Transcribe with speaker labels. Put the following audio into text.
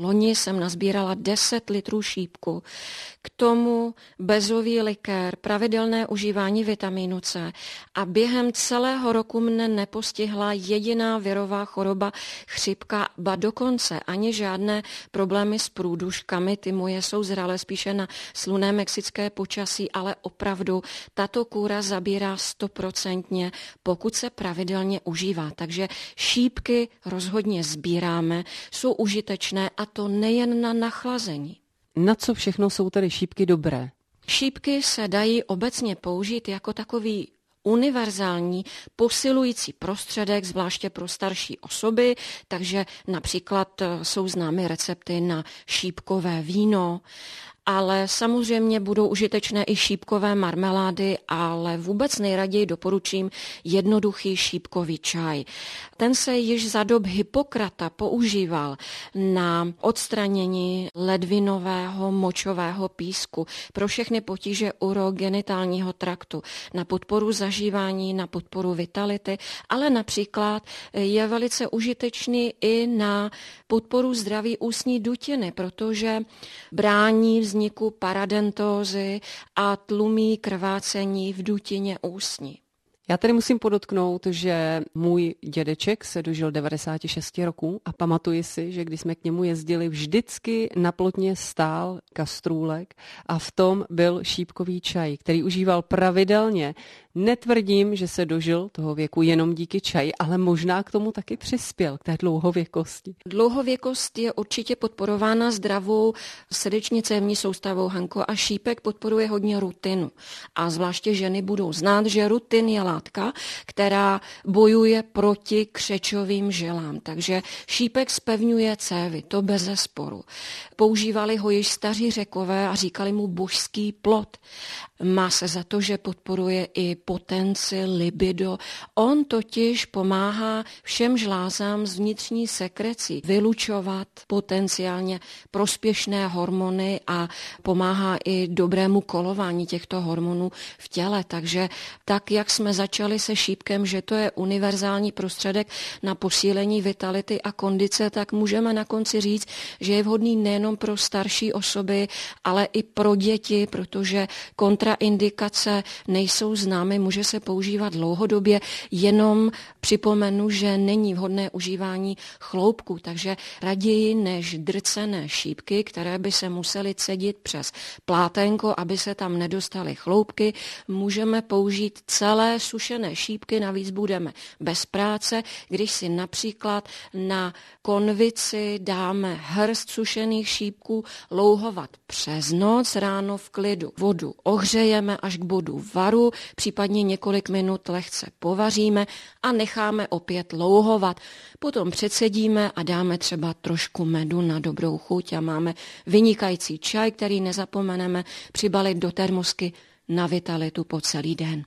Speaker 1: Loni jsem nazbírala 10 litrů šípku. K tomu bezový likér, pravidelné užívání vitamínu C a během celého roku mne nepostihla jediná virová choroba chřipka, ba dokonce ani žádné problémy s průduškami. Ty moje jsou zralé spíše na sluné mexické počasí, ale opravdu tato kůra zabírá stoprocentně, pokud se pravidelně užívá. Takže šípky rozhodně sbíráme, jsou užitečné a to nejen na nachlazení.
Speaker 2: Na co všechno jsou tedy šípky dobré?
Speaker 1: Šípky se dají obecně použít jako takový univerzální posilující prostředek, zvláště pro starší osoby, takže například eh, jsou známy recepty na šípkové víno, ale samozřejmě budou užitečné i šípkové marmelády, ale vůbec nejraději doporučím jednoduchý šípkový čaj. Ten se již za dob Hippokrata používal na odstranění ledvinového močového písku pro všechny potíže urogenitálního traktu, na podporu zažívání, na podporu vitality, ale například je velice užitečný i na podporu zdraví ústní dutiny, protože brání vznik vzniku paradentózy a tlumí krvácení v dutině ústní.
Speaker 2: Já tady musím podotknout, že můj dědeček se dožil 96 roků a pamatuji si, že když jsme k němu jezdili, vždycky na plotně stál kastrůlek a v tom byl šípkový čaj, který užíval pravidelně Netvrdím, že se dožil toho věku jenom díky čaji, ale možná k tomu taky přispěl, k té dlouhověkosti.
Speaker 1: Dlouhověkost je určitě podporována zdravou srdečně cévní soustavou Hanko a šípek podporuje hodně rutinu. A zvláště ženy budou znát, že rutin je látka, která bojuje proti křečovým žilám. Takže šípek spevňuje cévy, to bez sporu. Používali ho již staří řekové a říkali mu božský plot. Má se za to, že podporuje i potenci, libido. On totiž pomáhá všem žlázám z vnitřní sekrecí vylučovat potenciálně prospěšné hormony a pomáhá i dobrému kolování těchto hormonů v těle. Takže tak, jak jsme začali se šípkem, že to je univerzální prostředek na posílení vitality a kondice, tak můžeme na konci říct, že je vhodný nejenom pro starší osoby, ale i pro děti, protože kontraindikace nejsou známy může se používat dlouhodobě, jenom připomenu, že není vhodné užívání chloupku, takže raději než drcené šípky, které by se musely cedit přes plátenko, aby se tam nedostaly chloupky, můžeme použít celé sušené šípky, navíc budeme bez práce, když si například na konvici dáme hrst sušených šípků louhovat přes noc, ráno v klidu. Vodu ohřejeme až k bodu varu, případně případně několik minut lehce povaříme a necháme opět louhovat. Potom předsedíme a dáme třeba trošku medu na dobrou chuť a máme vynikající čaj, který nezapomeneme přibalit do termosky na vitalitu po celý den.